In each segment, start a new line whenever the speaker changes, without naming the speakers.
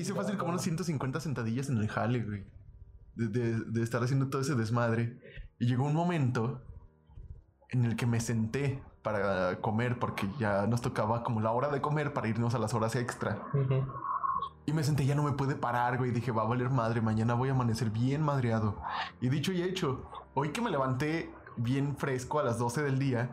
hice fácil como unos 150 sentadillas en el jale, güey. De, de- de estar haciendo todo ese desmadre. Y llegó un momento en el que me senté para comer porque ya nos tocaba como la hora de comer para irnos a las horas extra. Y me senté, ya no me puede parar, güey. Dije, va a valer madre, mañana voy a amanecer bien madreado. Y dicho y hecho, hoy que me levanté bien fresco a las 12 del día,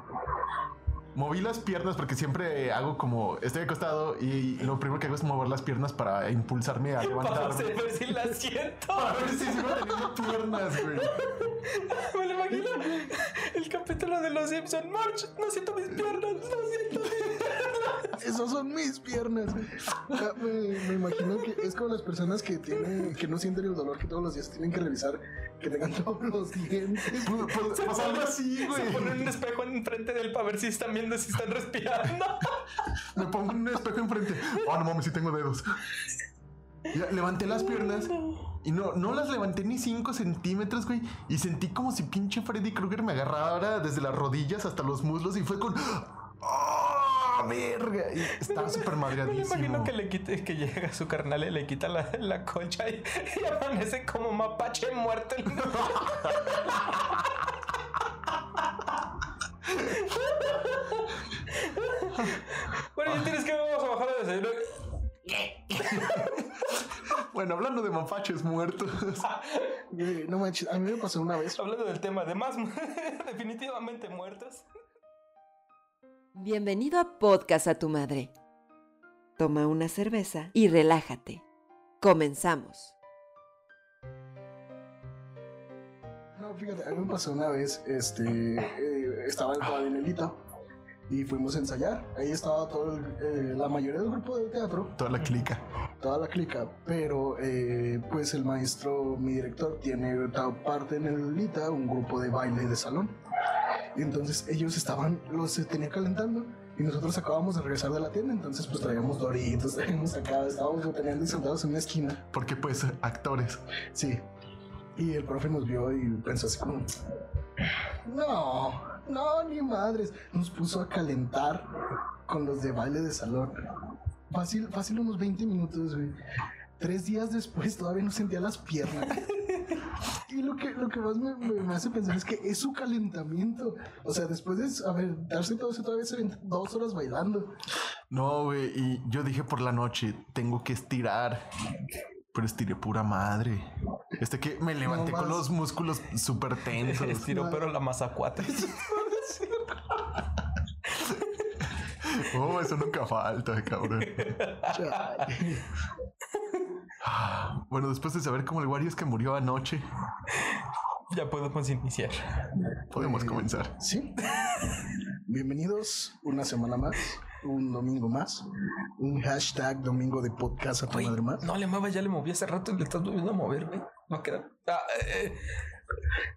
moví las piernas porque siempre hago como, estoy acostado y lo primero que hago es mover las piernas para impulsarme a
Para
levantarme.
ver si la siento.
Para ver si sigo teniendo piernas, güey.
Me lo imagino. El capítulo de los Simpson. March, no siento mis piernas. No siento mis piernas.
Esas son mis piernas. Ya, Me, me imagino que es como las personas que tienen, que no sienten el dolor que todos los días tienen que revisar, que tengan todos los dientes.
Pues, pues, pues algo así,
Se
güey.
ponen un espejo enfrente de él para ver si están viendo si están respirando.
Me pongo un espejo enfrente. Oh, no mames, sí tengo dedos. Ya, levanté las piernas y no, no las levanté ni 5 centímetros, güey. Y sentí como si pinche Freddy Krueger me agarrara desde las rodillas hasta los muslos y fue con. ¡Oh, verga! Y estaba súper
Me
madreadísimo.
imagino que le quite, que llega a su carnal y le quita la, la concha y, y amanece como mapache muerto. bueno, ya tienes que vamos a bajar a desayuno.
Bueno, hablando de mapaches muertos.
No manches, a mí me pasó una vez.
Hablando del tema de más definitivamente muertos.
Bienvenido a Podcast a tu Madre. Toma una cerveza y relájate. Comenzamos.
No, fíjate, a mí me pasó una vez, este, eh, estaba en Guadalinelita y fuimos a ensayar. Ahí estaba todo el- eh, la mayoría del grupo de teatro,
Toda la clica.
toda la clica, pero eh, pues el maestro, mi director, tiene parte en el Lita un grupo de baile de salón. Y entonces ellos estaban, los se tenían calentando y nosotros acabamos de regresar de la tienda, entonces pues traíamos doritos, traíamos acá, estábamos teniendo sentados en una esquina.
Porque, pues, actores.
Sí. Y el profe nos vio y pensó así como, no, no, ni madres. Nos puso a calentar con los de baile de salón. Fácil, fácil unos 20 minutos, güey. Tres días después todavía no sentía las piernas. Y lo que, lo que más me, me- me hace pensar es que es su calentamiento. O sea, después de, a ver, darse todo eso, todavía se ven dos horas bailando.
No, güey. Y yo dije por la noche, tengo que estirar. Pero estiré pura madre. Este que me levanté con los músculos súper tensos.
Estiró, pero la mazacuata.
Oh, eso nunca falta, cabrón. Bueno, después de saber cómo el Wario es que murió anoche,
ya podemos iniciar.
podemos
Eh,
comenzar.
Sí. Bienvenidos una semana más, un domingo más, un hashtag domingo de podcast a tu madre más.
no le muevas, ya le moví hace rato y le estás volviendo a mover, güey. No va a quedar. Ah, eh,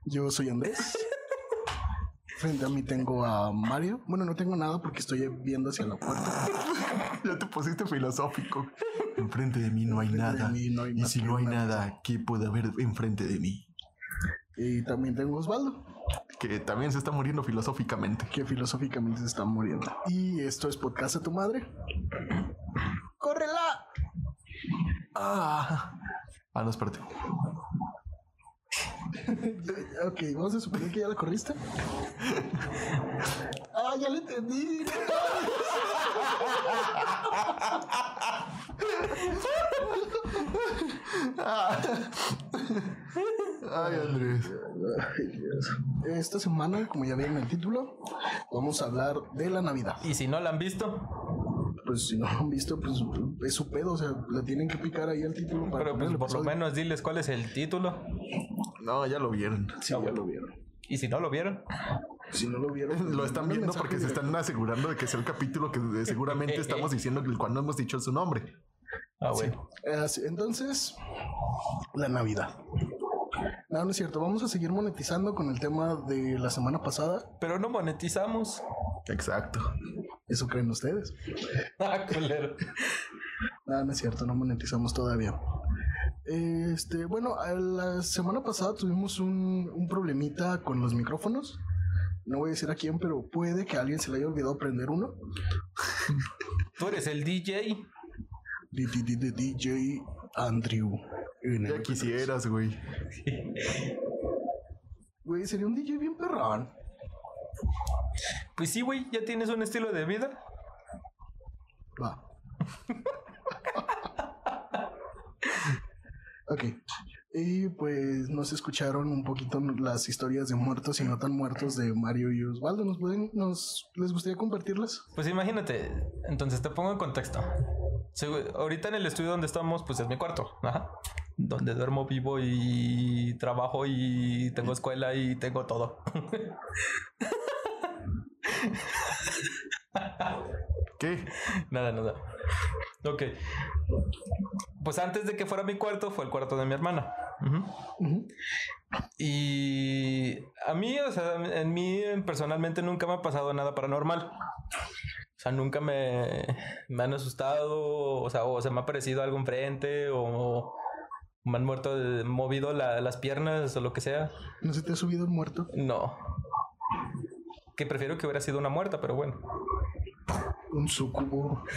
Yo soy Andrés. Frente a mí tengo a Mario. Bueno, no tengo nada porque estoy viendo hacia la puerta.
Ya te pusiste filosófico. Enfrente de mí no hay nada.
mí no hay
y si no hay nada, ¿qué puede haber enfrente de mí?
Y también tengo Osvaldo,
Que también se está muriendo filosóficamente.
que filosóficamente se está muriendo. Y esto es podcast a tu madre. ¡Córrela!
Ah, ah no, espérate.
Ok, vamos a suponer que ya la corriste. Ah, ya lo entendí.
Ay, Andrés.
Ay, Dios. Esta semana, como ya vieron en el título, vamos a hablar de la Navidad.
y si no la han visto,
Pues si no lo han visto, pues es su pedo, o sea, le tienen que picar ahí al título para
pero pues por lo menos diles cuál es el título.
No, ya lo vieron.
Sí, ya lo vieron.
Y si no lo vieron,
Si no lo vieron, pues,
Lo están viendo porque se están asegurando de que sea el capítulo que eh, seguramente estamos diciendo que cuando hemos dicho su nombre.
ah, bueno.
Así, entonces, la Navidad. No, no es cierto. Vamos a seguir monetizando con el tema de la semana pasada.
Pero no monetizamos.
Exacto.
Eso creen ustedes.
Ah, culero.
No, no es cierto, no monetizamos todavía. Este, bueno, a la semana pasada tuvimos un, un problemita con los micrófonos. No voy a decir a quién, pero puede que a alguien se le haya olvidado prender uno.
Tú eres el DJ.
D- D- D- D- DJ Andrew. En
Ya
el-
quisieras, güey.
Güey, sería un DJ bien perrón.
Pues sí, güey, ya tienes un estilo de vida.
Va. ok. Y pues nos escucharon un poquito las historias de muertos y no tan muertos de Mario y Osvaldo. ¿Nos pueden, nos, les gustaría compartirlas?
Pues imagínate, entonces te pongo en contexto. Ahorita en el estudio donde estamos, pues es mi cuarto, ajá. Donde duermo, vivo y trabajo y tengo escuela y tengo todo.
¿Qué?
nada, nada. Ok. Pues antes de que fuera mi cuarto, fue el cuarto de mi hermana. Ujú. Y a mí, o sea, en mí personalmente nunca me ha pasado nada paranormal. O sea, nunca me, me han asustado, o sea, o se me ha aparecido algo enfrente, o me han muerto, movido la- las piernas o lo que sea.
¿No se te ha subido el muerto?
No. Que prefiero que hubiera sido una muerta, pero bueno.
Un sucubo.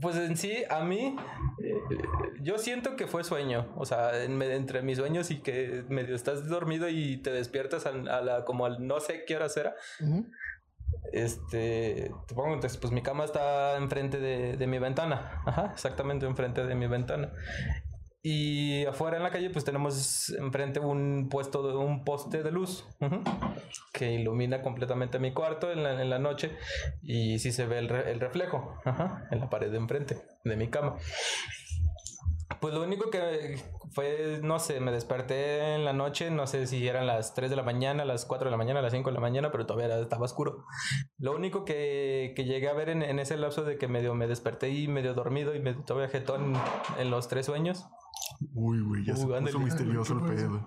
Pues en sí, a mí, eh, yo siento que fue sueño. O sea, en entre mis sueños y que medio estás dormido y te despiertas a, a la, como al no sé qué hora será.
Ujú.
Este, te pongo en contexto, pues mi cama está enfrente de, de mi ventana. Ajá, exactamente enfrente de mi ventana. Y afuera en la calle, pues tenemos enfrente un puesto de un poste de luz ujú, que ilumina completamente mi cuarto en la, en la noche. Y sí se ve el, re- el reflejo ajá, en la pared de enfrente de mi cama. Pues lo único que fue, no sé, me desperté en la noche, no sé si eran las 3 de la mañana, las 4 de la mañana, las 5 de la mañana, pero todavía era- estaba oscuro. Lo único que, que llegué a ver en, en ese lapso de que medio me desperté y medio dormido y me todavía jetón en los tres sueños,
Uy, güey, ya se puso misterioso el
¿Qué pasó?
pedo.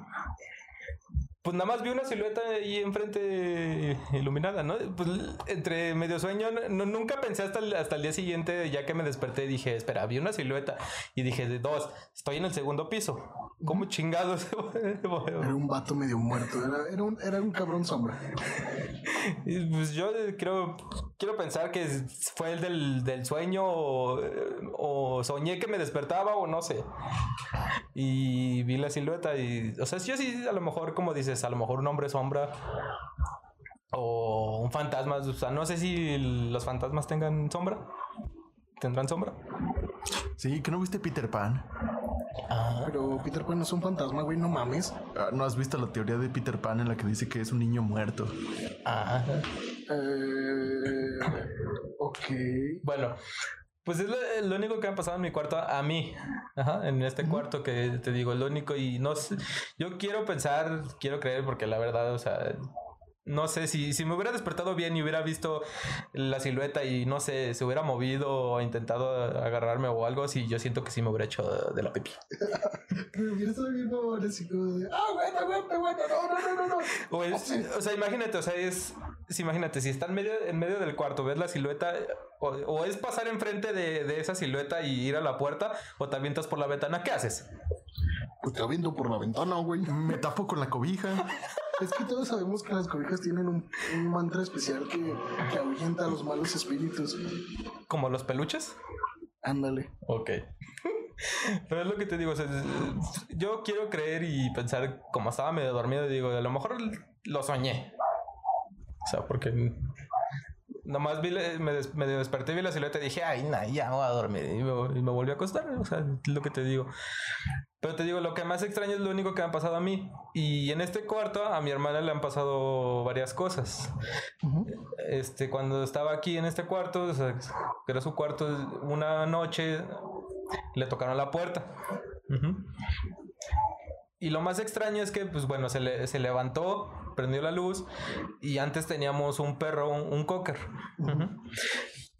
Pues nada más vi una silueta ahí enfrente iluminada, ¿no? Pues entre medio sueño, no- nunca pensé hasta el, hasta el día siguiente, ya que me desperté, dije, espera, vi una silueta y dije, de dos, estoy en el segundo piso. ¿Cómo chingados?
Era un vato medio muerto. Era, era, un, era un cabrón sombra.
Y, Pues yo eh, creo, quiero pensar que fue el del, del sueño o, eh, o soñé que me despertaba o no sé. Y vi la silueta y, o sea, yo sí, a lo mejor, como dices, a lo mejor un hombre sombra o un fantasma. O sea, no sé si los fantasmas tengan sombra. ¿Tendrán sombra?
Sí, ¿que no viste Peter Pan?
Pero Peter Pan no es un fantasma, güey, no mames.
Ah, ¿No has visto la teoría de Peter Pan en la que dice que es un niño muerto?
Ah.
Eh, ok.
Bueno, pues es lo, lo único que me ha pasado en mi cuarto a mí. Ajá, en este cuarto que te digo, lo único. Y no sé, yo quiero pensar, quiero creer, porque la verdad, o sea, no sé si, si me hubiera despertado bien y hubiera visto la silueta y no sé, se hubiera movido o intentado agarrarme o algo así, yo siento que sí me hubiera hecho de la pipí.
Pero hubiera estado bien mamón, así como de. Ah, bueno, bueno, bueno, no, no, no, no, no.
O, es- o sea, imagínate, o sea, es. es- imagínate, si está en medio, en medio del cuarto, ves la silueta, o, o es pasar enfrente de, de esa silueta y ir a la puerta, o te avientas por la ventana, ¿qué haces?
Pues te aviento por la ventana, güey.
Me tapo con la cobija.
Es que todos sabemos que las cobijas tienen un, un mantra especial que, que ahuyenta a los malos espíritus.
¿Como los peluches?
Ándale.
Ok. Pero es lo que te digo, o sea, es- yo quiero creer y pensar, como estaba medio dormido, digo, a lo mejor lo soñé. O sea, porque nomás vi, me, des- me desperté, vi la silueta y dije, ay, nah, ya me voy a dormir. Y me, y me volví a acostar, o sea, es lo que te digo. Pero te digo, lo que más extraño es lo único que me ha pasado a mí. Y en este cuarto, a mi hermana le han pasado varias cosas. Este, cuando estaba aquí en este cuarto, o sea, que era su cuarto, una noche le tocaron la puerta. Ujú. Y lo más extraño es que, pues bueno, se, le- se levantó, prendió la luz y antes teníamos un perro, un, un cocker.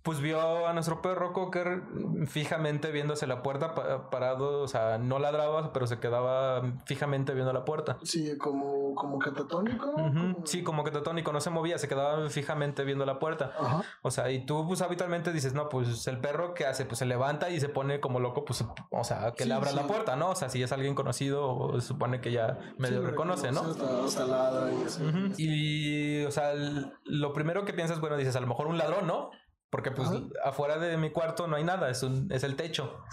Pues vio a nuestro perro cocker fijamente viéndose la puerta, pa- parado, o sea, no ladraba, pero se quedaba fijamente viendo la puerta.
Sí, como, como catatónico.
Ujú.
como-
Sí, como que tetónico, no se movía, se quedaba fijamente viendo la puerta. O sea, y tú pues habitualmente dices, no, pues el perro que hace, pues se levanta y se pone como loco, pues, o sea, que
Sí,
le abra
sí.
la puerta, ¿no? O sea, si es alguien conocido, supone que ya medio
Sí,
reconoce, ¿no?
Hasta, hasta ladra y así.
Ujú. Y, o sea, lo primero que piensas, bueno, dices, a lo mejor un ladrón, ¿no? Porque pues afuera de mi cuarto no hay nada, es, un, es el techo.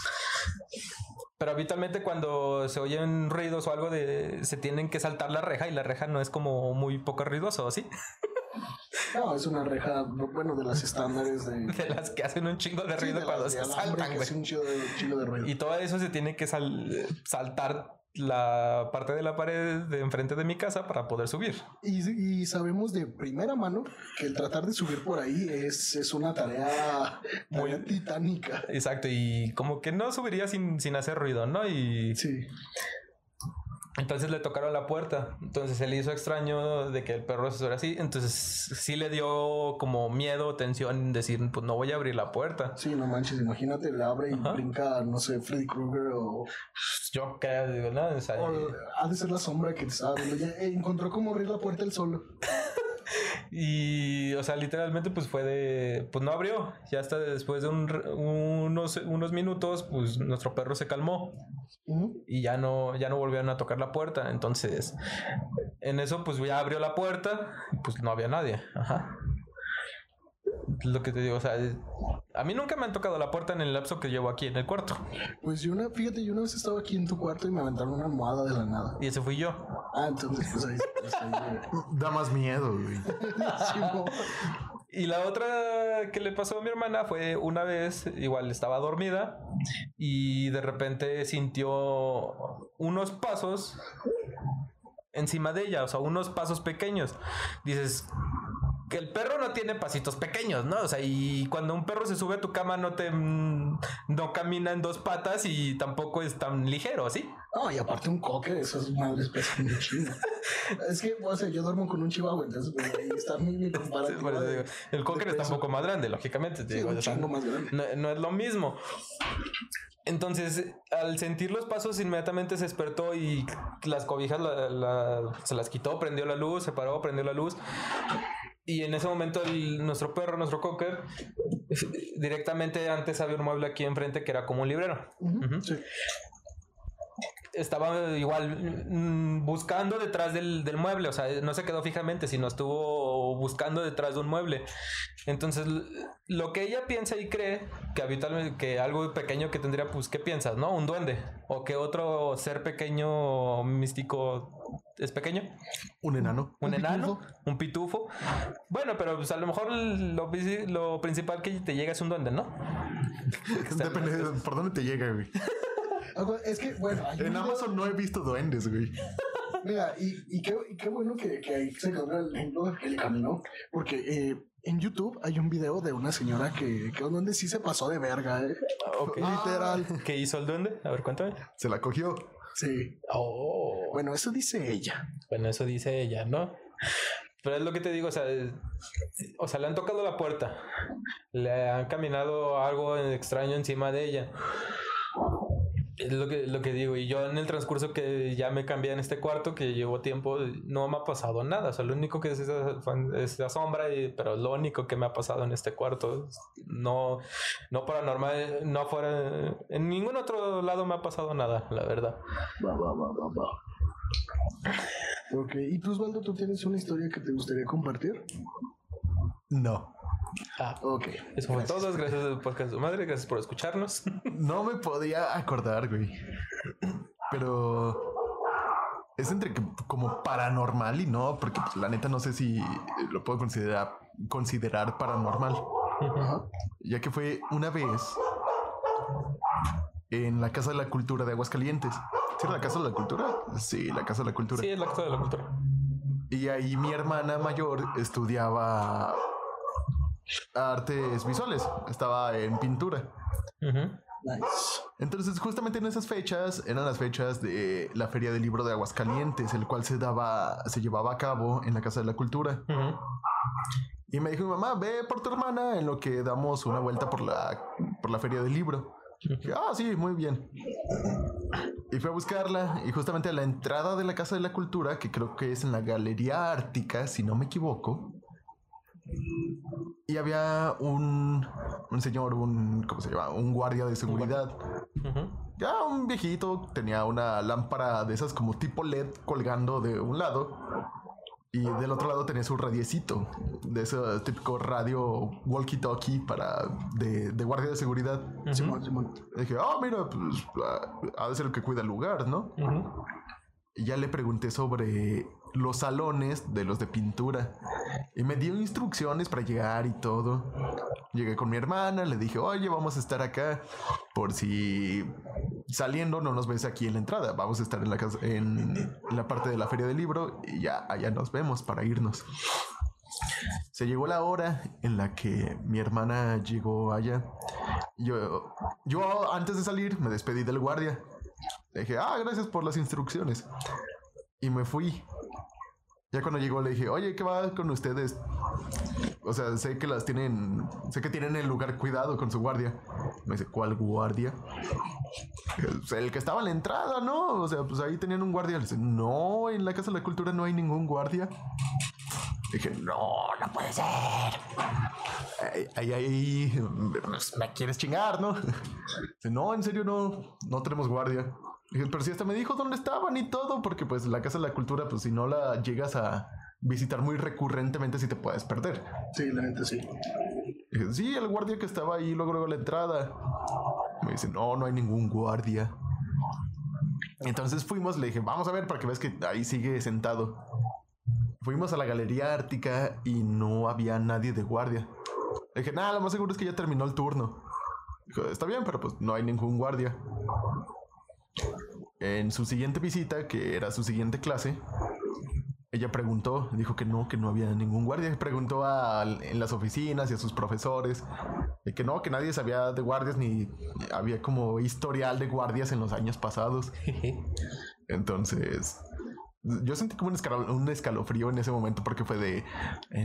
Pero habitualmente cuando se oyen ruidos o algo de se tienen que saltar la reja y la reja no es como muy poco ruidoso, ¿sí?
No, es una reja, bueno, de las estándares de.
De las que hacen un chingo de
sí,
ruido
de
cuando se saltan,
que
güey.
hace un chido de, chido de ruido.
Y todo eso se tiene que sal- saltar la parte de la pared de enfrente de mi casa para poder subir.
Y, y sabemos de primera mano que el tratar de subir por ahí es, es una tarea,
Muy-
titánica.
Exacto, y como que no subiría sin, sin hacer ruido, ¿no? Y
Sí.
Entonces le tocaron la puerta. Entonces se le hizo extraño de que el perro se subiera así. Entonces sí le dio como miedo, tensión, decir, pues no voy a abrir la puerta.
Sí, no manches, imagínate, le abre y
Ajá.
brinca, no sé, Freddy Krueger o,
Yo creo, digo, no, o sea,
o ha de ser la sombra que te estaba viendo. Ya encontró cómo abrir la puerta él solo.
Y, o sea, literalmente, pues fue de. Pues no abrió. Ya hasta después de un unos, unos minutos, pues nuestro perro se calmó y ya no, ya no volvieron a tocar la puerta. Entonces, en eso, pues ya abrió la puerta y pues no había nadie. Ajá. Lo que te digo, o sea, a mí nunca me han tocado la puerta en el lapso que llevo aquí en el cuarto.
Pues yo una, fíjate, yo una vez estaba aquí en tu cuarto y me aventaron una almohada de la nada.
Y ese fui yo.
Ah, entonces pues ahí, pues, ahí
Da más miedo, güey.
Y la otra que le pasó a mi hermana fue una vez, igual estaba dormida y de repente sintió unos pasos encima de ella, o sea, unos pasos pequeños. Dices que el perro no tiene pasitos pequeños, ¿no? O sea, y cuando un perro se sube a tu cama no te mm, no camina en dos patas y tampoco es tan ligero, ¿sí?
No, y aparte un cocker, esas madres pesan un chingo. Es que, o sea, yo duermo con un chihuahua, entonces pues, ahí está mi, mi comparativa. de-
digo, el cocker
de
está un poco más grande, lógicamente. te
Sí,
digo,
un
o sea,
chingo más grande.
no, no es lo mismo. Entonces, al sentir los pasos, inmediatamente se despertó y las cobijas la- la- se las quitó, prendió la luz, se paró, prendió la luz. Y en ese momento el- nuestro perro, nuestro cocker, directamente antes había un mueble aquí enfrente que era como un librero.
Sí.
Estaba igual mm, buscando detrás del, del mueble, o sea, no se quedó fijamente, sino estuvo buscando detrás de un mueble. Entonces, lo que ella piensa y cree que habitualmente, que algo pequeño que tendría, pues, ¿qué piensas, no? Un duende. O que otro ser pequeño místico es pequeño.
Un enano.
Un,
Un
enano,
pitufo.
un pitufo. Bueno, pero pues a lo mejor lo, princi- lo principal que te llega es un duende, ¿no?
Depende de por dónde te llega, güey.
Es que, bueno, hay un
En
video-
Amazon no he visto duendes, güey.
Mira, y, y, qué, y qué bueno que, que ahí se quedó el ejemplo del el camino, porque eh, en YouTube hay un video de una señora que, que donde sí se pasó de verga, eh. Literal.
¿Qué hizo el duende? A ver, cuéntame.
Se la cogió.
Sí.
Oh.
Bueno, eso dice ella.
Bueno, eso dice ella, ¿no? Pero es lo que te digo, o sea, es- o sea, le han tocado la puerta, le han caminado algo extraño encima de ella. Es lo que, lo que digo, y yo en el transcurso que ya me cambié en este cuarto, que llevo tiempo, no me ha pasado nada. O sea, lo único que es esa, esa sombra, y- pero lo único que me ha pasado en este cuarto, no, no paranormal, no fuera, en ningún otro lado me ha pasado nada, la verdad.
Va, va, va, va, va. Ok, y tú, Osvaldo, ¿tú tienes una historia que te gustaría compartir?
No.
Ah,
Ok.
Eso fue
gracias.
todo. Gracias al podcast de su madre. Gracias por escucharnos.
No me podía acordar, güey. Pero es entre que como paranormal y no, porque pues, la neta no sé si lo puedo considerar considerar paranormal, ya que fue una vez en la Casa de la Cultura de Aguascalientes. ¿Sí era la Casa de la Cultura? Sí, la Casa de la Cultura.
Sí, es la cosa de la cultura.
Y ahí mi hermana mayor estudiaba artes visuales, estaba en pintura.
Nice.
Entonces, justamente en esas fechas eran las fechas de la Feria del Libro de Aguascalientes, el cual se daba, se llevaba a cabo en la Casa de la Cultura. Y me dijo mi mamá, ve por tu hermana en lo que damos una vuelta por la, por la Feria del Libro. Dije, ah, sí, muy bien. Y fui a buscarla y justamente a la entrada de la Casa de la Cultura, que creo que es en la Galería Ártica, si no me equivoco. Y había un, un señor, un, ¿cómo se llama? Un guardia de seguridad. Ya un viejito tenía una lámpara de esas como tipo LED colgando de un lado. Y del otro lado tenía su radiecito, de ese típico radio walkie-talkie para de, de guardia de seguridad.
Simón, Simón.
Y dije, ah, mira, pues ah, ha de ser el que cuida el lugar, ¿no? Y ya le pregunté sobre los salones de los de pintura. Y me dio instrucciones para llegar y todo. Llegué con mi hermana, le dije, oye, vamos a estar acá. Por si saliendo no nos ves aquí en la entrada. Vamos a estar en la, casa, en la parte de la feria del libro y ya allá nos vemos para irnos. Se llegó la hora en la que mi hermana llegó allá. Yo, yo antes de salir me despedí del guardia. Le dije, ah, gracias por las instrucciones. Y me fui. Ya cuando llegó le dije, oye, ¿qué va con ustedes? O sea, sé que las tienen, sé que tienen el lugar cuidado con su guardia. Me dice, ¿cuál guardia? "Pues, El que estaba en la entrada, ¿no? O sea, pues ahí tenían un guardia. Le dice, no, en la Casa de la Cultura no hay ningún guardia. Dije, no, no puede ser. Ahí, ahí, ahí, pues, me quieres chingar, ¿no? Dice, no, en serio, no, no tenemos guardia. Dije, pero si hasta me dijo dónde estaban y todo, porque pues la Casa de la Cultura, pues si no la llegas a visitar muy recurrentemente, sí te puedes perder.
Sí, la neta sí.
Dije, sí, el guardia que estaba ahí, luego, luego la entrada. Me dice, no, no hay ningún guardia. Entonces fuimos, le dije, vamos a ver para que veas que ahí sigue sentado. Fuimos a la galería ártica y no había nadie de guardia. Le dije, nada, lo más seguro es que ya terminó el turno. Dijo, está bien, pero pues no hay ningún guardia. En su siguiente visita, que era su siguiente clase, ella preguntó, dijo que no, que no había ningún guardia. Preguntó a, en las oficinas y a sus profesores, y que no, que nadie sabía de guardias ni había como historial de guardias en los años pasados. Entonces, yo sentí como un, escalo- un escalofrío en ese momento porque fue de,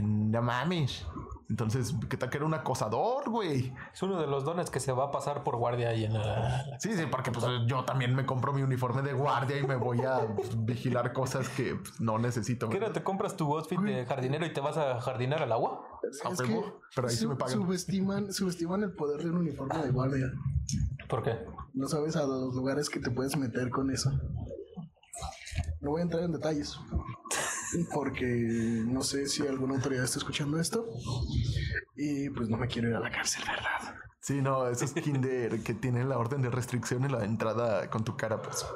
no mames. Entonces, ¿qué tal que era un acosador, güey?
Es uno de los dones que se va a pasar por guardia ahí en la. la-
Sí, sí, porque pues yo también me compro mi uniforme de guardia y me voy a pues, vigilar cosas que pues, no necesito.
¿Qué no te compras tu outfit de jardinero y te vas a jardinar al agua?
Es que
pero ahí sí
su-
me pagan.
Subestiman, subestiman el poder de un uniforme de guardia.
¿Por qué?
No sabes a los lugares que te puedes meter con eso. No voy a entrar en detalles. Porque no sé si alguna autoridad está escuchando esto. Y pues no me quiero ir a la cárcel, ¿verdad?
Sí, no, esos kinder que tienen la orden de restricción en la entrada con tu cara, pues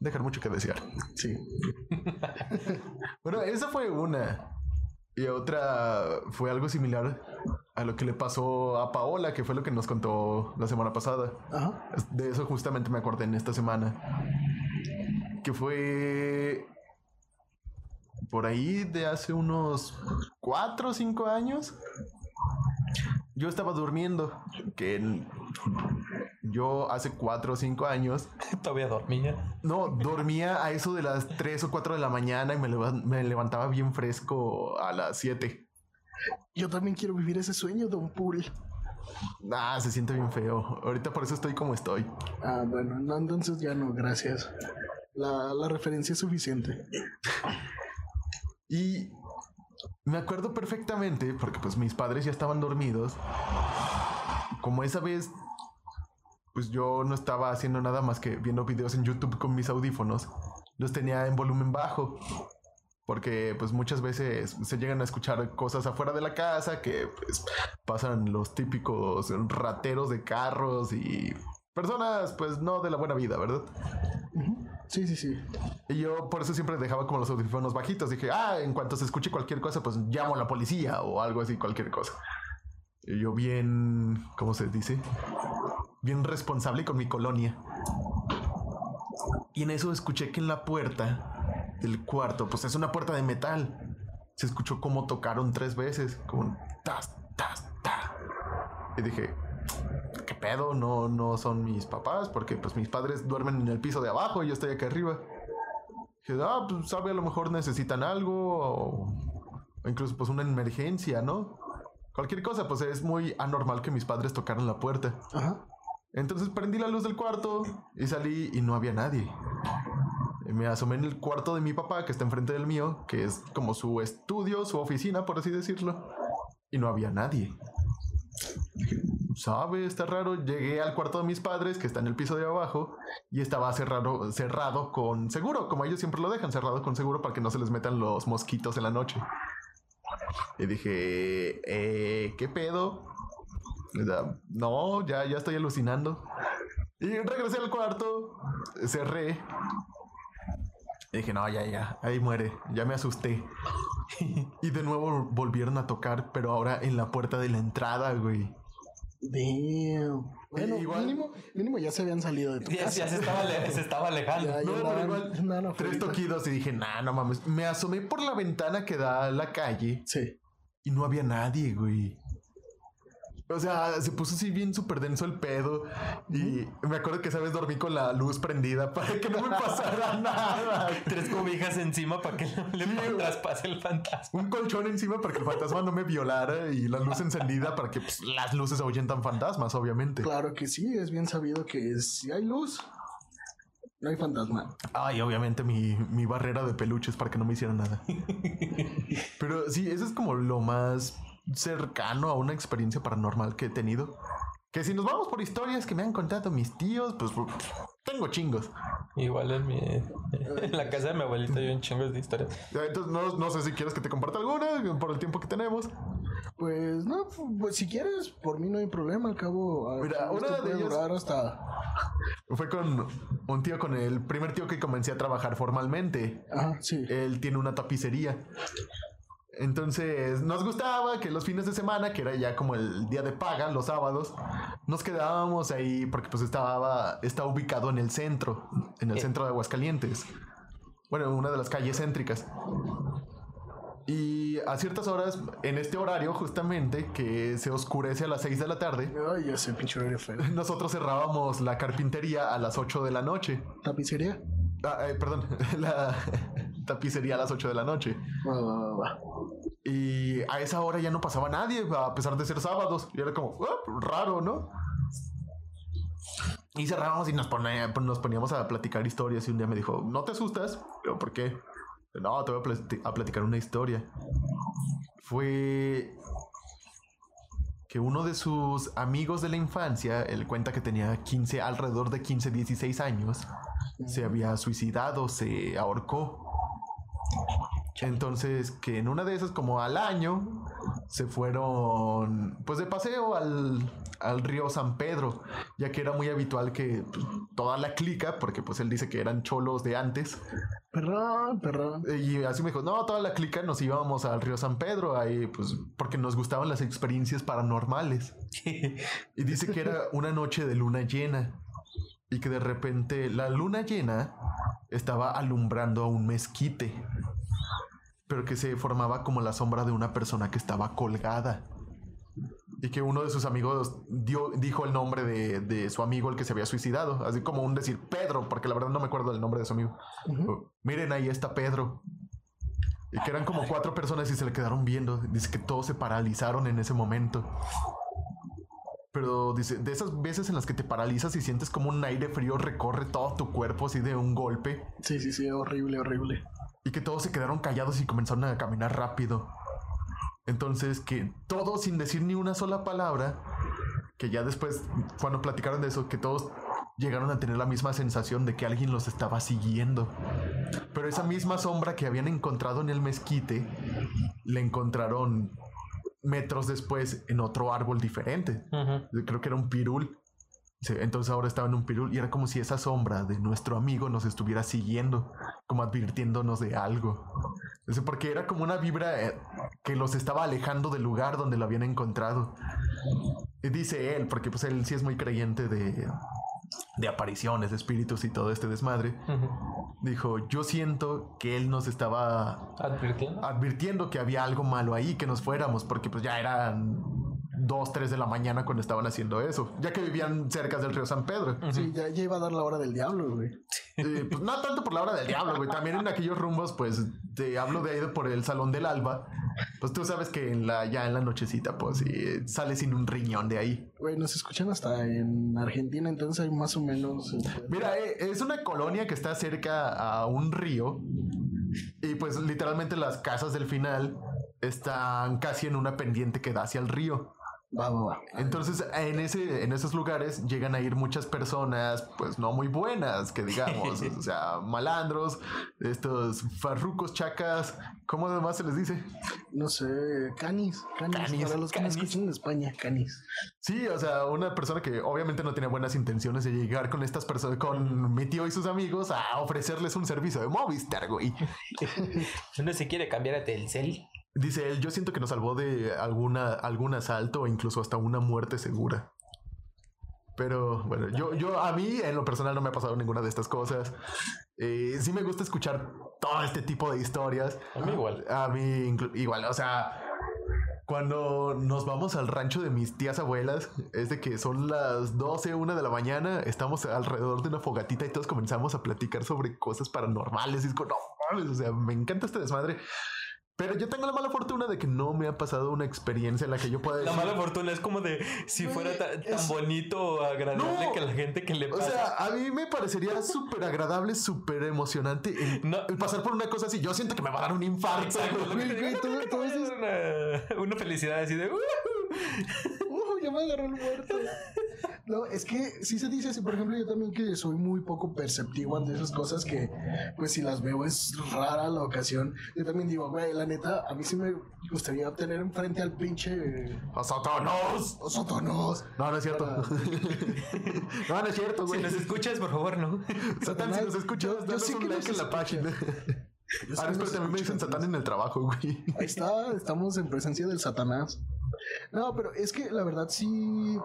dejan mucho que desear.
Sí.
Bueno, esa fue una. Y otra fue algo similar a lo que le pasó a Paola, que fue lo que nos contó la semana pasada.
Ajá.
De eso justamente me acordé en esta semana. Que fue por ahí de hace unos cuatro o cinco años. Yo estaba durmiendo, que en- yo hace cuatro o cinco años,
Todavía dormía.
no, dormía a eso de las 3 o 4 de la mañana y me levantaba bien fresco a las 7.
Yo también quiero vivir ese sueño, Don Pool.
Ah, se siente bien feo. Ahorita por eso estoy como estoy.
Ah, bueno, no, entonces ya no, gracias. La, referencia es suficiente.
Y me acuerdo perfectamente, porque pues mis padres ya estaban dormidos. Como esa vez, pues yo no estaba haciendo nada más que viendo videos en YouTube con mis audífonos. Los tenía en volumen bajo. Porque pues muchas veces se llegan a escuchar cosas afuera de la casa que pues pasan los típicos rateros de carros y personas pues no de la buena vida, ¿verdad?
Sí, sí, sí.
Y yo por eso siempre dejaba como los audífonos bajitos. Dije, ah, en cuanto se escuche cualquier cosa, pues llamo a la policía o algo así, cualquier cosa. Y yo bien, ¿cómo se dice? Bien responsable con mi colonia. Y en eso escuché que en la puerta del cuarto, pues es una puerta de metal. Se escuchó como tocaron tres veces, como tas, tas, tas. Y dije, ¿qué pedo? No, no son mis papás, porque pues mis padres duermen en el piso de abajo y yo estoy acá arriba. Dije, ah, pues sabe, a lo mejor necesitan algo o, o incluso pues una emergencia, ¿no? Cualquier cosa, pues es muy anormal que mis padres tocaran la puerta.
Ajá.
Entonces prendí la luz del cuarto y salí y no había nadie. Me asomé en el cuarto de mi papá, que está enfrente del mío, que es como su estudio, su oficina, por así decirlo. Y no había nadie. Sabe, está raro. Llegué al cuarto de mis padres, que está en el piso de abajo, y estaba cerrado, cerrado con seguro, como ellos siempre lo dejan, cerrado con seguro para que no se les metan los mosquitos en la noche. Y dije, eh, ¿qué pedo? No, ya, ya estoy alucinando. Y regresé al cuarto, cerré. Y dije, no, ya, ya, ahí muere, ya me asusté. y de nuevo volvieron a tocar, pero ahora en la puerta de la entrada, güey.
Damn. Bueno,
Igual-
mínimo, mínimo ya se habían salido de tu
Ya,
casa.
ya se, estaba se estaba alejando.
Ya, ya
No, pero igual, Tres toquidos y dije, nah, no mames. Me asomé por la ventana que da a la calle
Sí.
y no había nadie, güey. O sea, se puso así bien súper denso el pedo. Y me acuerdo que esa vez dormí con la luz prendida para que no me pasara nada.
Tres cobijas encima para que no le
Sí,
traspase el fantasma.
Un colchón encima para que el fantasma no me violara y la luz encendida para que pues, las luces ahuyentan fantasmas, obviamente.
Claro que sí, es bien sabido que si hay luz, no hay fantasma.
Ay, obviamente mi, mi barrera de peluches para que no me hicieran nada. Pero sí, eso es como lo más cercano a una experiencia paranormal que he tenido. Que si nos vamos por historias que me han contado mis tíos, pues tengo chingos.
Igual en mi. En la casa de mi abuelita hay un chingo de historias.
Entonces no, no sé si quieres que te comparta alguna por el tiempo que tenemos.
Pues no, pues si quieres, por mí no hay problema. Al cabo, a-
Mira, una de
puede
ellas-
durar hasta.
Fue con un tío, con el primer tío que comencé a trabajar formalmente.
Ajá, sí.
Él tiene una tapicería. Entonces nos gustaba que los fines de semana, que era ya como el día de paga, los sábados, nos quedábamos ahí porque pues estaba, está ubicado en el centro, en el
Eh.
centro de Aguascalientes. Bueno, en una de las calles céntricas. Y a ciertas horas, en este horario justamente, que se oscurece a las 6 de la tarde,
Ay, sé, pinche horario feo.
nosotros cerrábamos la carpintería a las 8 de la noche.
¿Tapicería?
Ah, eh, perdón, la tapicería a las 8 de la noche. Y a esa hora ya no pasaba nadie, a pesar de ser sábados. Y era como, "Ah, raro, ¿no? Y cerrábamos y nos, pone- nos poníamos a platicar historias. Y un día me dijo, ¿no te asustas? Yo, ¿por qué? No, te voy a, plati- a platicar una historia. Fue que uno de sus amigos de la infancia, él cuenta que tenía 15, alrededor de 15, 16 años, se había suicidado, se ahorcó. Entonces, que en una de esas, como al año, se fueron, pues de paseo al, al río San Pedro, ya que era muy habitual que pues, toda la clica, porque pues él dice que eran cholos de antes,
Perrón, perrón.
y así me dijo, no, toda la clica nos íbamos al río San Pedro, ahí pues porque nos gustaban las experiencias paranormales. Y dice que era una noche de luna llena. Y que de repente la luna llena estaba alumbrando a un mezquite. Pero que se formaba como la sombra de una persona que estaba colgada. Y que uno de sus amigos dio, dijo el nombre de, de su amigo, el que se había suicidado. Así como un decir Pedro, porque la verdad no me acuerdo del nombre de su amigo.
Ujú.
Miren, ahí está Pedro. Y que eran como cuatro personas y se le quedaron viendo. Dice que todos se paralizaron en ese momento. Pero dice, de esas veces en las que te paralizas y sientes como un aire frío recorre todo tu cuerpo así de un golpe.
Sí, sí, sí, horrible, horrible.
Y que todos se quedaron callados y comenzaron a caminar rápido. Entonces que todos sin decir ni una sola palabra, que ya después cuando platicaron de eso, que todos llegaron a tener la misma sensación de que alguien los estaba siguiendo. Pero esa misma sombra que habían encontrado en el mezquite, la encontraron metros después en otro árbol diferente. Creo que era un pirul. Sí, entonces ahora estaba en un pirul y era como si esa sombra de nuestro amigo nos estuviera siguiendo, como advirtiéndonos de algo. Porque era como una vibra eh, que los estaba alejando del lugar donde lo habían encontrado. Y dice él, porque pues él sí es muy creyente de, de apariciones, de espíritus y todo este desmadre. Dijo, yo siento que él nos estaba
Advirtiendo.
advirtiendo que había algo malo ahí, que nos fuéramos, porque pues ya eran 2, 3 de la mañana cuando estaban haciendo eso, ya que vivían cerca del río San Pedro.
Sí, ya, ya iba a dar la hora del diablo, güey.
Eh, pues no tanto por la hora del diablo, güey, también en aquellos rumbos, pues te hablo de ahí de por el Salón del Alba, pues tú sabes que en la, ya en la nochecita, pues sí, sales sin un riñón de ahí.
Güey, nos escuchan hasta en Argentina, entonces hay más o menos. eh,
Mira, eh, es una colonia que está cerca a un río y pues literalmente las casas del final están casi en una pendiente que da hacia el río.
Va, va, va.
Entonces, en ese, en esos lugares llegan a ir muchas personas, pues no muy buenas, que digamos, o sea, malandros, estos farrucos, chacas, ¿cómo además se les dice?
No sé, canis, canis,
Canis,
para los que
canis.
no escuchan en España, canis.
Sí, o sea, una persona que obviamente no tenía buenas intenciones de llegar con estas personas, con mi tío y sus amigos a ofrecerles un servicio de Movistar, güey.
Uno se quiere cambiar a Telcel.
Dice él, yo siento que nos salvó de alguna, algún asalto o incluso hasta una muerte segura. Pero bueno, yo, yo a mí en lo personal no me ha pasado ninguna de estas cosas. Eh, sí me gusta escuchar todo este tipo de historias.
A mí igual.
A mí igual, o sea, cuando nos vamos al rancho de mis tías abuelas, es de que son las 12, 1 de la mañana, estamos alrededor de una fogatita y todos comenzamos a platicar sobre cosas paranormales. Y es como, no mames, o sea, me encanta este desmadre. Pero yo tengo la mala fortuna de que no me ha pasado una experiencia en la que yo pueda
La
decir.
mala fortuna es como de si fuera ta- tan
es-
bonito o agradable
No.
que la gente que le
O
pasa.
sea, a mí me parecería súper agradable, súper emocionante el,
No.
el pasar por una cosa así. Yo siento que me va a dar un infarto.
Exacto, lo que te digo, una, una felicidad así de. "Uh".
Uh, ya me agarró el muerto. No, es que sí se dice así, por ejemplo, yo también que soy muy poco perceptivo ante esas cosas que, pues si las veo es rara la ocasión. Yo también digo, güey, la neta, a mí sí me gustaría tener enfrente al pinche
¡A!
Sotonos.
No, no es cierto.
Para-
no, no es cierto,
Si
güey.
nos escuchas, por favor, no.
Satán, si nos escuchas,
Yo- yo sé
un
que
like
nos
en la página. Ah, mí me dicen Satán en el trabajo, güey.
Ahí está, estamos en presencia del Satanás. No, pero es que la verdad sí,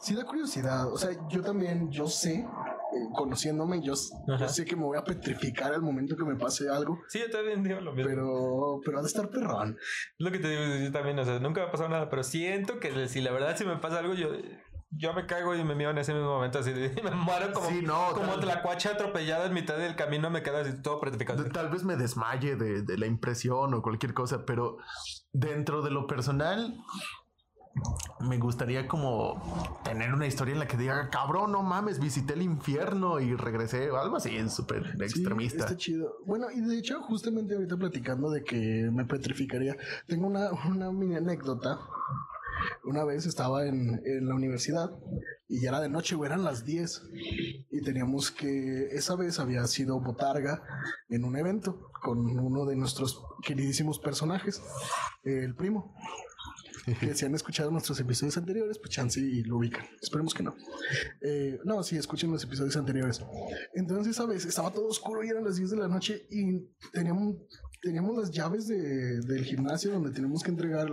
sí da curiosidad. O sea, yo también, yo sé, eh, conociéndome, yo, yo sé que me voy a petrificar al momento que me pase algo.
Sí, yo también digo lo mismo.
Pero, pero ha de estar perrón.
Lo que te digo, yo también, o sea, nunca me ha pasado nada, pero siento que si la verdad si me pasa algo, yo, yo me cago y me mío en ese mismo momento, así de, me muero como,
Sí, no,
como
tal-
tlacuache atropellado en mitad del camino, me quedo así todo petrificado.
Tal vez me desmaye de, de la impresión o cualquier cosa, pero dentro de lo personal, me gustaría como tener una historia en la que diga, cabrón, no mames, visité el infierno y regresé, o algo así, es súper
Sí,
extremista.
está chido. Bueno, y de hecho, justamente ahorita platicando de que me petrificaría, tengo una, una mini anécdota. Una vez estaba en, en la universidad y ya era de noche, güey, eran las 10. Y teníamos que, esa vez había sido botarga en un evento con uno de nuestros queridísimos personajes, el primo. Que si han escuchado nuestros episodios anteriores, pues chance y lo ubican. Esperemos que no. Eh, no, sí, escuchen los episodios anteriores. Entonces, ¿sabes? Estaba todo oscuro y eran las 10 de la noche y teníamos, teníamos las llaves de- del gimnasio donde tenemos que entregar,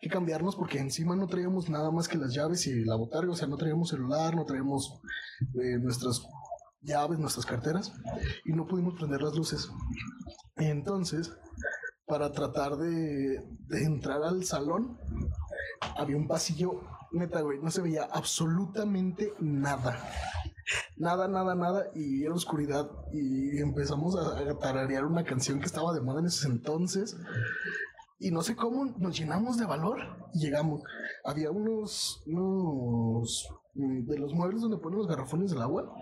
que cambiarnos porque encima no traíamos nada más que las llaves y la botarga, o sea, no traíamos celular, no traíamos eh, nuestras llaves, nuestras carteras y no pudimos prender las luces. Entonces, para tratar de, de entrar al salón, había un pasillo, neta, güey, no se veía absolutamente nada. Nada, nada, nada, y era oscuridad. Y empezamos a, tararear una canción que estaba de moda en ese entonces. Y no sé cómo nos llenamos de valor y llegamos. Había unos, unos mm, de los muebles donde ponen los garrafones del agua.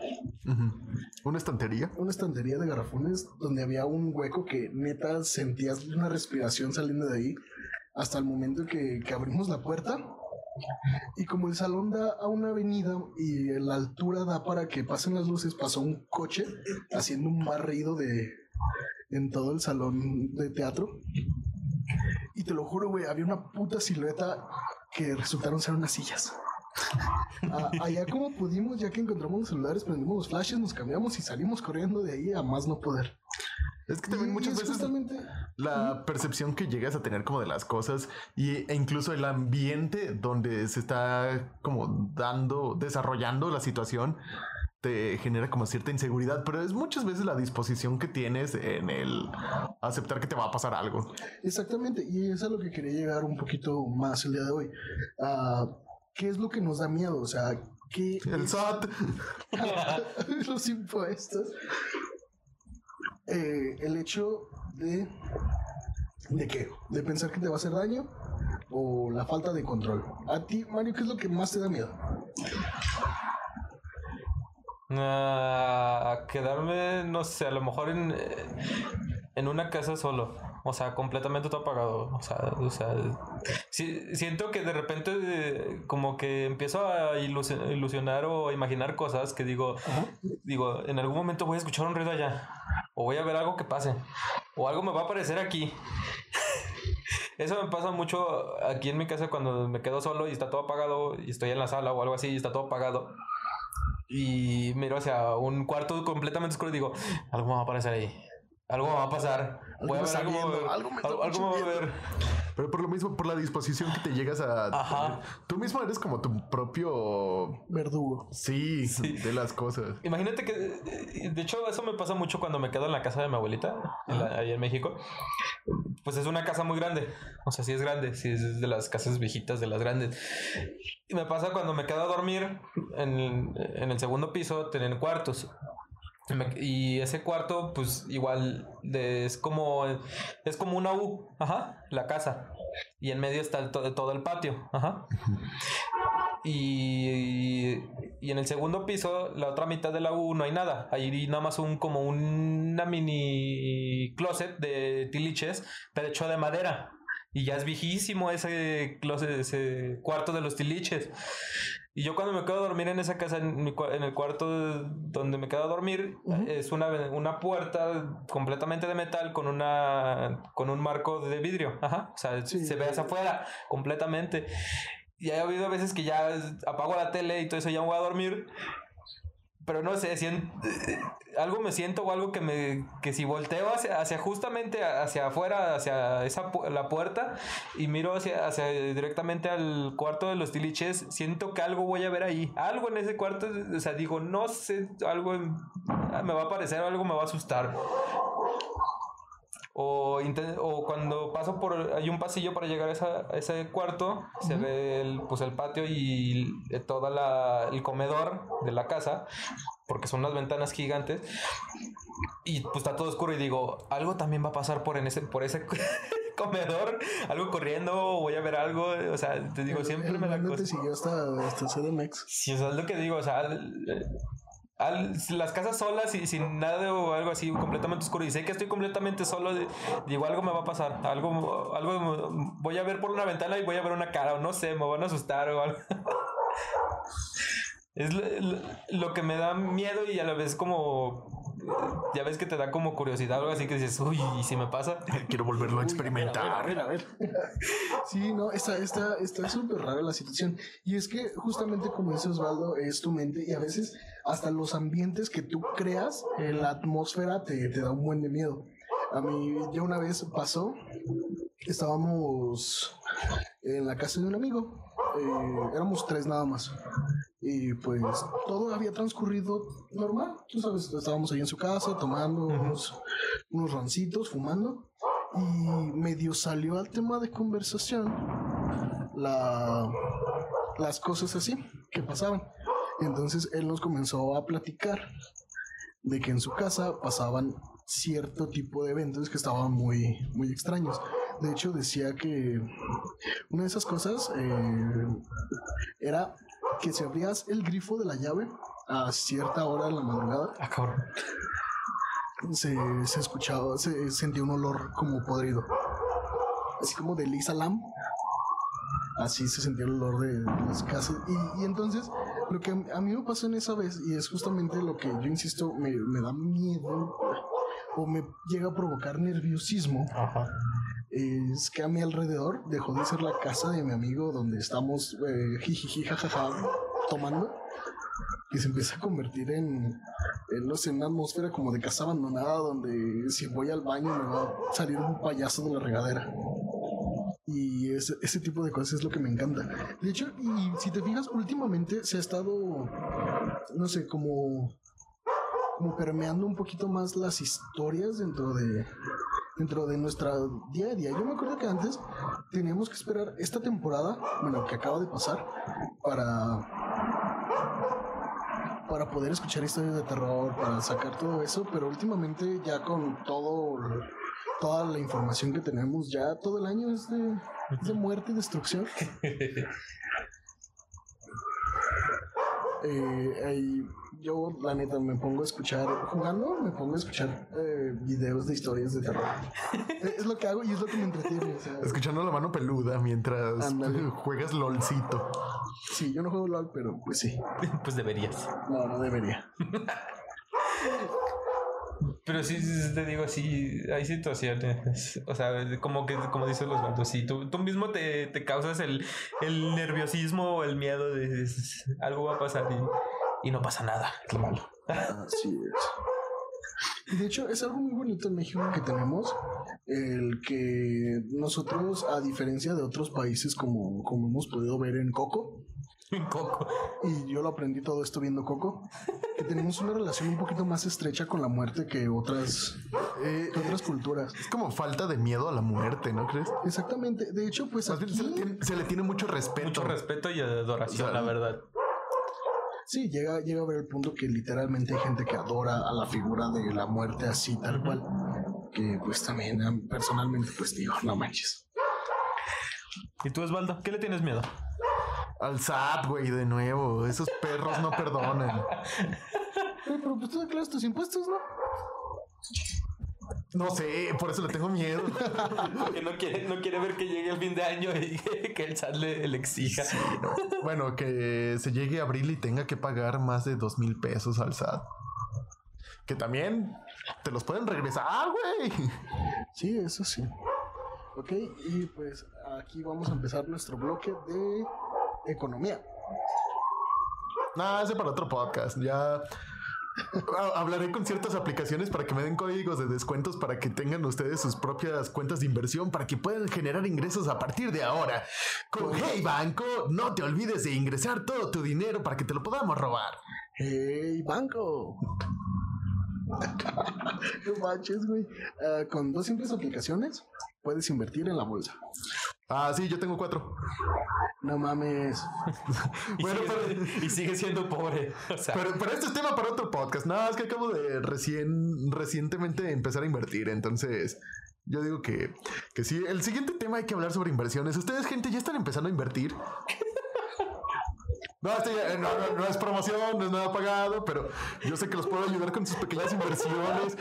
Una estantería.
una estantería de garrafones donde había un hueco que neta sentías una respiración saliendo de ahí hasta el momento que, que abrimos la puerta. Y como el salón da a una avenida y la altura da para que pasen las luces, pasó un coche haciendo un barrido de en todo el salón de teatro. Y te lo juro, güey, había una puta silueta que resultaron ser unas sillas. Allá como pudimos, ya que encontramos los celulares, prendimos los flashes, nos cambiamos y salimos corriendo de ahí a más no poder.
Es que también muchas
es
veces
justamente
la percepción que llegas a tener como de las cosas y, e incluso el ambiente donde se está como dando, desarrollando la situación te genera como cierta inseguridad, pero es muchas veces la disposición que tienes en el aceptar que te va a pasar algo.
Exactamente, y es a lo que quería llegar un poquito más el día de hoy. Ah, ¿Qué es lo que nos da miedo? O sea, ¿qué
El
es-
SAT.
los impuestos? Eh, el hecho de... ¿De qué? ¿De pensar que te va a hacer daño? ¿O la falta de control? A ti, Mario, ¿qué es lo que más te da miedo?
Ah, quedarme, no sé, a lo mejor en, en una casa solo. O sea, completamente todo apagado. O sea, o sea, Sí, siento que de repente como que empiezo a ilusi- ilusionar o imaginar cosas que digo, digo, en algún momento voy a escuchar un ruido allá o voy a ver algo que pase o algo me va a aparecer aquí. Eso me pasa mucho aquí en mi casa cuando me quedo solo y está todo apagado y estoy en la sala o algo así y está todo apagado. Y miro hacia un cuarto completamente oscuro y digo, algo me va a aparecer ahí. Algo me va a pasar. Voy a ver algo, me va a
viendo,
ver.
algo me
Algo, va a ver.
Pero por lo mismo, por la disposición que te llegas a.
Ajá.
Tú mismo eres como tu propio.
Verdugo.
Sí, de las cosas.
Imagínate que, de hecho, eso me pasa mucho cuando me quedo en la casa de mi abuelita, en la- ahí en México. Pues es una casa muy grande. O sea, sí es grande, sí es de las casas viejitas, de las grandes. Y me pasa cuando me quedo a dormir en, en el segundo piso, tienen cuartos. Y ese cuarto, pues igual de- es como es como una U, ajá, la casa. Y en medio está todo el patio, ajá. Y, y en el segundo piso, la otra mitad de la U no hay nada. Hay nada más un como una mini closet de tiliches, pero hecho de madera. Y ya es viejísimo ese closet, ese cuarto de los tiliches. Y yo cuando me quedo a dormir en esa casa, en, mi en el cuarto donde me quedo a dormir, es una, una puerta completamente de metal con una con un marco de vidrio. Ajá. O sea,
Sí.
se ve hacia afuera completamente. Y ha habido veces que ya apago la tele y todo eso ya me voy a dormir. Pero no sé, eh, algo me siento o algo que me que si volteo hacia, hacia justamente hacia afuera, hacia esa la puerta y miro hacia, hacia directamente al cuarto de los tiliches, siento que algo voy a ver ahí. Algo en ese cuarto, o sea, digo, no sé, algo me va a aparecer, algo me va a asustar. O, o cuando paso por hay un pasillo para llegar a, esa- a ese cuarto se ve el, pues el patio y la el comedor de la casa porque son unas ventanas gigantes y pues está todo oscuro y digo algo también va a pasar por en ese por ese comedor algo corriendo voy a ver algo o sea te digo
El-
siempre
el
me da
mando te
cosa
siguió hasta, hasta CDMX.
Sí, o sea, es lo que digo, o sea, al- al- las casas solas y sin nada o algo así completamente oscuro y sé que estoy completamente solo, de- digo, algo me va a pasar, algo, algo voy a ver por una ventana y voy a ver una cara o no sé, me van a asustar o algo. Es lo, lo- lo que me da miedo y a la vez como, ya ves que te da como curiosidad o algo así que dices, uy, ¿y si me pasa?
Quiero volverlo a
A
experimentar.
ver, a ver. Sí, no, está está está súper rara la situación. Y es que justamente como dice Osvaldo, es tu mente y a veces hasta los ambientes que tú creas, eh, la atmósfera te, te da un buen de miedo. A mí ya una vez pasó, estábamos en la casa de un amigo, eh, éramos tres nada más. Y pues todo había transcurrido normal, tú sabes, estábamos ahí en su casa tomando unos, unos roncitos, fumando y medio salió al tema de conversación la, las cosas así que pasaban. Entonces él nos comenzó a platicar de que en su casa pasaban cierto tipo de eventos que estaban muy, muy extraños. De hecho, decía que una de esas cosas eh, era que si abrías el grifo de la llave a cierta hora de la madrugada,
Ah,
se, se escuchaba, se sentía un olor como podrido. Así como de Lisa Lam. Así se sentía el olor de las casas. Y, y entonces, lo que a mí me pasó en esa vez, y es justamente lo que yo insisto, me, me da miedo o me llega a provocar nerviosismo,
Ajá.
es que a mi alrededor dejó de ser la casa de mi amigo donde estamos eh, jijiji, jajaja, tomando y se empieza a convertir en, en, no sé, una atmósfera como de casa abandonada donde si voy al baño me va a salir un payaso de la regadera. Y ese, ese tipo de cosas es lo que me encanta. De hecho, y si te fijas, últimamente se ha estado, no sé, como, como permeando un poquito más las historias dentro de, dentro de nuestra día a día. Yo me acuerdo que antes teníamos que esperar esta temporada, bueno, que acaba de pasar, para para poder escuchar historias de terror, para sacar todo eso, pero últimamente ya con todo toda la información que tenemos, ya todo el año es de, es de muerte y destrucción. Eh, yo la neta me pongo a escuchar, jugando, me pongo a escuchar eh, videos de historias de terror. Es lo que hago y es lo que me entretiene. O sea,
Escuchando la mano peluda mientras juegas LOLcito.
sí, yo no juego LOL, pero pues sí.
Pues deberías.
No, no debería.
Pero sí, te digo, sí, hay situaciones. O sea, como que, como dicen los bandos, sí, tú, tú mismo te, te causas el, el nerviosismo o el miedo de algo va a pasar y, y no pasa nada. Lo malo.
Así es. Y de hecho, es algo muy bonito en México que tenemos, el que nosotros, a diferencia de otros países como, como hemos podido ver en Coco,
Coco.
y yo lo aprendí todo esto viendo Coco, que tenemos una relación un poquito más estrecha con la muerte que otras,
Eh,
que otras culturas.
es como falta de miedo a la muerte, ¿no crees?
Exactamente. De hecho, pues aquí,
se le tiene, se le tiene mucho respeto.
Mucho respeto y adoración,
O sea,
la verdad.
sí, llega, llega a ver el punto que literalmente hay gente que adora a la figura de la muerte así, tal cual. Que pues también personalmente, pues digo, no manches.
¿Y tú, Osvaldo? ¿Qué le tienes miedo?
Al SAT, güey, de nuevo. Esos perros no perdonan.
Oye, pero pues tú declaras tus impuestos, ¿no?
No sé, por eso le tengo miedo.
Porque no quiere, no quiere ver que llegue el fin de año y que el SAT le, le exija.
Bueno, que se llegue abril y tenga que pagar más de dos mil pesos al SAT. Que también te los pueden regresar, güey.
Sí, eso sí. Ok, y pues aquí vamos a empezar nuestro bloque de economía.
No, ese para otro podcast. Ya ha- hablaré con ciertas aplicaciones para que me den códigos de descuentos para que tengan ustedes sus propias cuentas de inversión para que puedan generar ingresos a partir de ahora. Con Hey Banco, no te olvides de ingresar todo tu dinero para que te lo podamos robar.
¡Hey, banco! no manches, güey. Ah, con dos simples aplicaciones puedes invertir en la bolsa.
Ah, sí, yo tengo cuatro.
No mames.
Y,
Bueno,
sigue,
pero-
y sigue siendo pobre. O sea,
Pero, pero este es tema para otro podcast. No, es que acabo de recién, recientemente empezar a invertir. Entonces, yo digo que, que sí. El siguiente tema hay que hablar sobre inversiones. Ustedes, gente, ya están empezando a invertir. No, esto ya- no, no- no es promoción, no es nada pagado, pero yo sé que los puedo ayudar con sus pequeñas inversiones.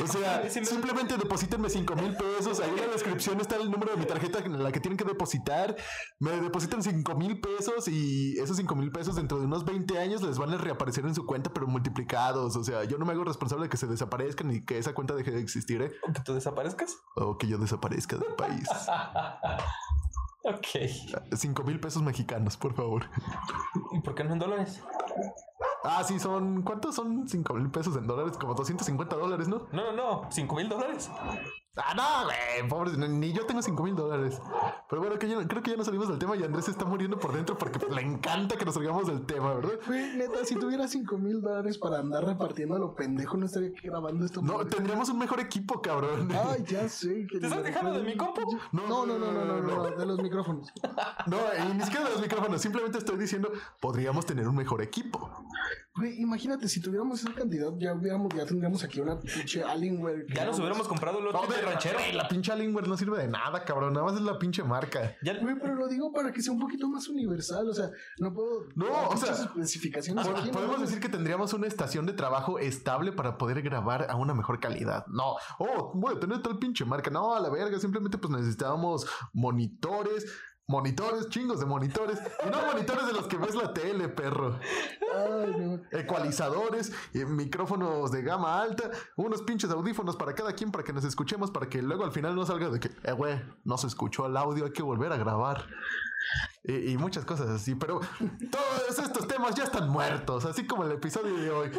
O sea, simplemente deposítenme 5 mil pesos. Ahí en la descripción está el número de mi tarjeta en la que tienen que depositar. Me depositan 5 mil pesos y esos 5 mil pesos dentro de unos 20 años les van a reaparecer en su cuenta, pero multiplicados. O sea, yo no me hago responsable de que se desaparezcan ni que esa cuenta deje de existir, ¿eh?
¿que tú desaparezcas?
O que yo desaparezca del país.
Ok.
5 mil pesos mexicanos, por favor.
¿Y por qué no en dólares?
Ah, sí, son. ¿Cuántos son 5 mil pesos en dólares? Como 250 dólares, ¿no?
No, no, no. ¿Cinco mil dólares?
Ah, no, güey, pobres, ni- yo tengo 5 mil dólares. Pero bueno, que ya- creo que ya nos salimos del tema y Andrés se está muriendo por dentro porque pues, le encanta que nos salgamos del tema, ¿verdad?
Güey, neta, si tuviera 5 mil dólares para andar repartiendo a lo pendejo, no estaría aquí grabando esto.
No, tendríamos un mejor equipo, cabrón.
Ay, ya sé. que
¿Te estás quejando de mi compu?
No, no, no, no, no, no, no, de los micrófonos.
No, y ni siquiera de los micrófonos, simplemente estoy diciendo, podríamos tener un mejor equipo.
Güey, imagínate, si tuviéramos esa cantidad, ya hubiéramos, ya tendríamos aquí una pinche Alienware.
Ya nos hubiéramos comprado el
No,
otro de
de-
ranchero.
güey, la pinche Alienware no sirve de nada, cabrón. Nada más es la pinche marca.
Ya,
Güey, pero lo digo para que sea un poquito más universal, o sea, no puedo...
No, o sea,
especificaciones
Pod-
aquí, ¿no?
Podemos decir que tendríamos una estación de trabajo estable para poder grabar a una mejor calidad. No, oh, voy a tener tal pinche marca. No, a la verga. Simplemente pues necesitábamos monitores, monitores, chingos de monitores. Y no monitores de los que ves la tele, perro.
Ay, no.
Ecualizadores, eh, micrófonos de gama alta, unos pinches audífonos para cada quien para que nos escuchemos, para que luego al final no salga de que, eh, güey, no se escuchó el audio, hay que volver a grabar. Y, y muchas cosas así, pero todos estos temas ya están muertos, así como el episodio de hoy.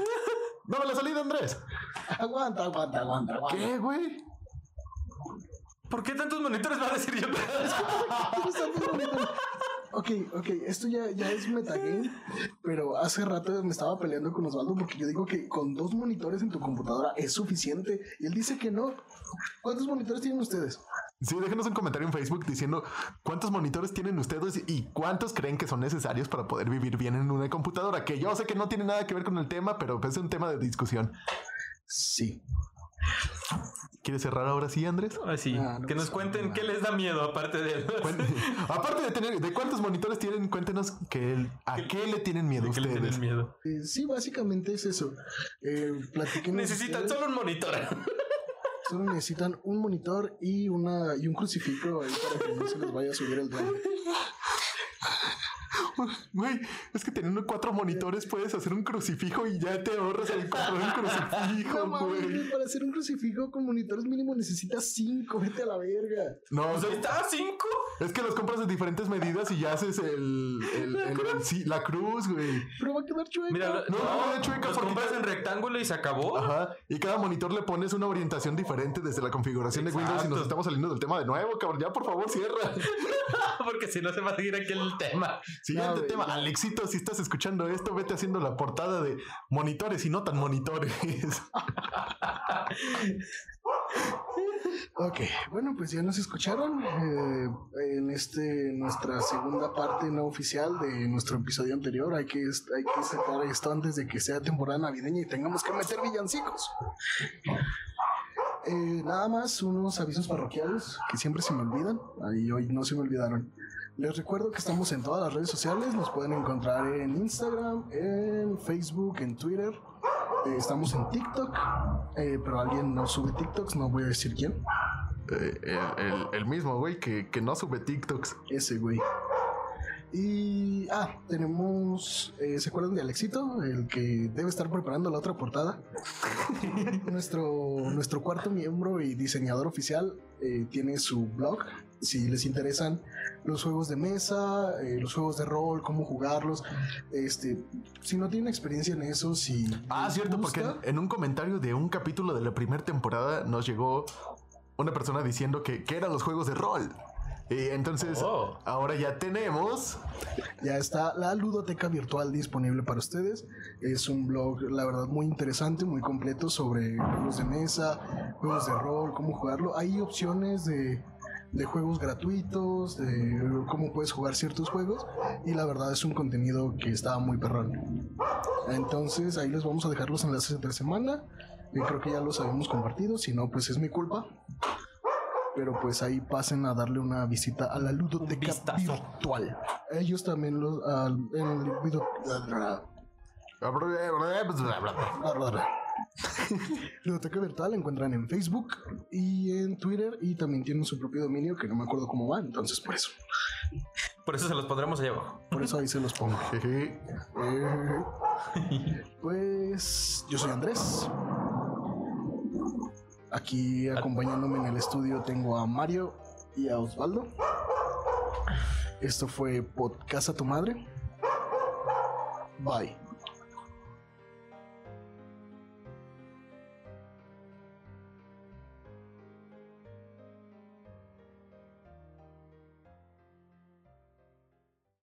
Dame la salida, Andrés.
Aguanta, aguanta, aguanta, aguanta.
¿Qué, güey?
¿Por qué tantos monitores va a decir yo?
Ok, ok, esto ya, ya es metagame, pero hace rato me estaba peleando con Osvaldo porque yo digo que con dos monitores en tu computadora es suficiente y él dice que no. ¿Cuántos monitores tienen ustedes?
Sí, déjenos un comentario en Facebook diciendo cuántos monitores tienen ustedes y cuántos creen que son necesarios para poder vivir bien en una computadora. Que yo sé que no tiene nada que ver con el tema, pero es un tema de discusión.
Sí.
¿Quieres cerrar ahora sí, Andrés?
Así,
Ah, no
que nos cuenten
nada.
qué les da miedo aparte de
Aparte de tener, ¿de cuántos monitores tienen? Cuéntenos que el- a qué le tienen miedo
que le
ustedes.
tienen miedo.
Eh, sí, básicamente es eso. Eh,
Necesitan
ustedes.
solo un monitor.
Solo necesitan un monitor y una y un crucifijo ahí para que no se les vaya a subir el drive.
Güey, es que teniendo cuatro monitores puedes hacer un crucifijo y ya te ahorras el comprar un crucifijo,
No mames,
güey.
para hacer un crucifijo con monitores mínimo necesitas cinco, vete a la verga.
No, o sea,
ahí está, cinco.
es que los compras de diferentes medidas y ya haces el, el- el- el- sí, la cruz, güey.
Pero va a quedar chueca.
Mira,
No,
no,
no, de chueca,
los
porque
compras en rectángulo y se acabó.
Ajá. Y cada monitor le pones una orientación diferente desde la configuración de Windows y nos estamos saliendo del tema de nuevo, cabrón. Ya, por favor, cierra.
Porque si no se va a seguir aquí el tema.
Siguiente tema. Alexito, si estás escuchando esto, vete haciendo la portada de monitores y no tan monitores.
Ok, bueno, pues ya nos escucharon eh, en este nuestra segunda parte no oficial de nuestro episodio anterior. Hay que, hay que sacar esto antes de que sea temporada navideña y tengamos que meter villancicos. Eh, nada más unos avisos parroquiales que siempre se me olvidan. Ahí hoy no se me olvidaron. Les recuerdo que estamos en todas las redes sociales. Nos pueden encontrar en Instagram, en Facebook, en Twitter. Eh, estamos en TikTok, eh, pero alguien no sube TikToks, no voy a decir quién.
Eh, el, el- el mismo, güey, que, que no sube TikToks.
Ese güey. Y. Ah, tenemos. eh, ¿Se acuerdan de Alexito? El que debe estar preparando la otra portada. nuestro, nuestro cuarto miembro y diseñador oficial eh, tiene su blog. Si les interesan los juegos de mesa, eh, los juegos de rol, cómo jugarlos. Este, si no tienen experiencia en eso, si.
Ah, cierto, porque
gusta,
en un comentario de un capítulo de la primera temporada nos llegó una persona diciendo que, que eran los juegos de rol. Y entonces,
Oh.
ahora ya tenemos.
Ya está la ludoteca virtual disponible para ustedes. Es un blog, la verdad, muy interesante, muy completo sobre juegos de mesa, juegos de rol, cómo jugarlo. Hay opciones de, de juegos gratuitos, de cómo puedes jugar ciertos juegos. Y la verdad es un contenido que está muy perrón. Entonces ahí les vamos a dejar los enlaces entre semana. Yo creo que ya los habíamos compartido, si no, pues es mi culpa. Pero pues ahí pasen a darle una visita a la ludoteca virtual. Ellos también los al- en el video- Ludoteca virtual la encuentran en Facebook y en Twitter y también tienen su propio dominio que no me acuerdo cómo va, entonces por eso.
Por eso se los pondremos allá abajo.
Por eso ahí se los pongo. Eh, Pues yo soy Andrés. Aquí acompañándome en el estudio tengo a Mario y a Osvaldo. Esto fue Podcast a tu madre. Bye.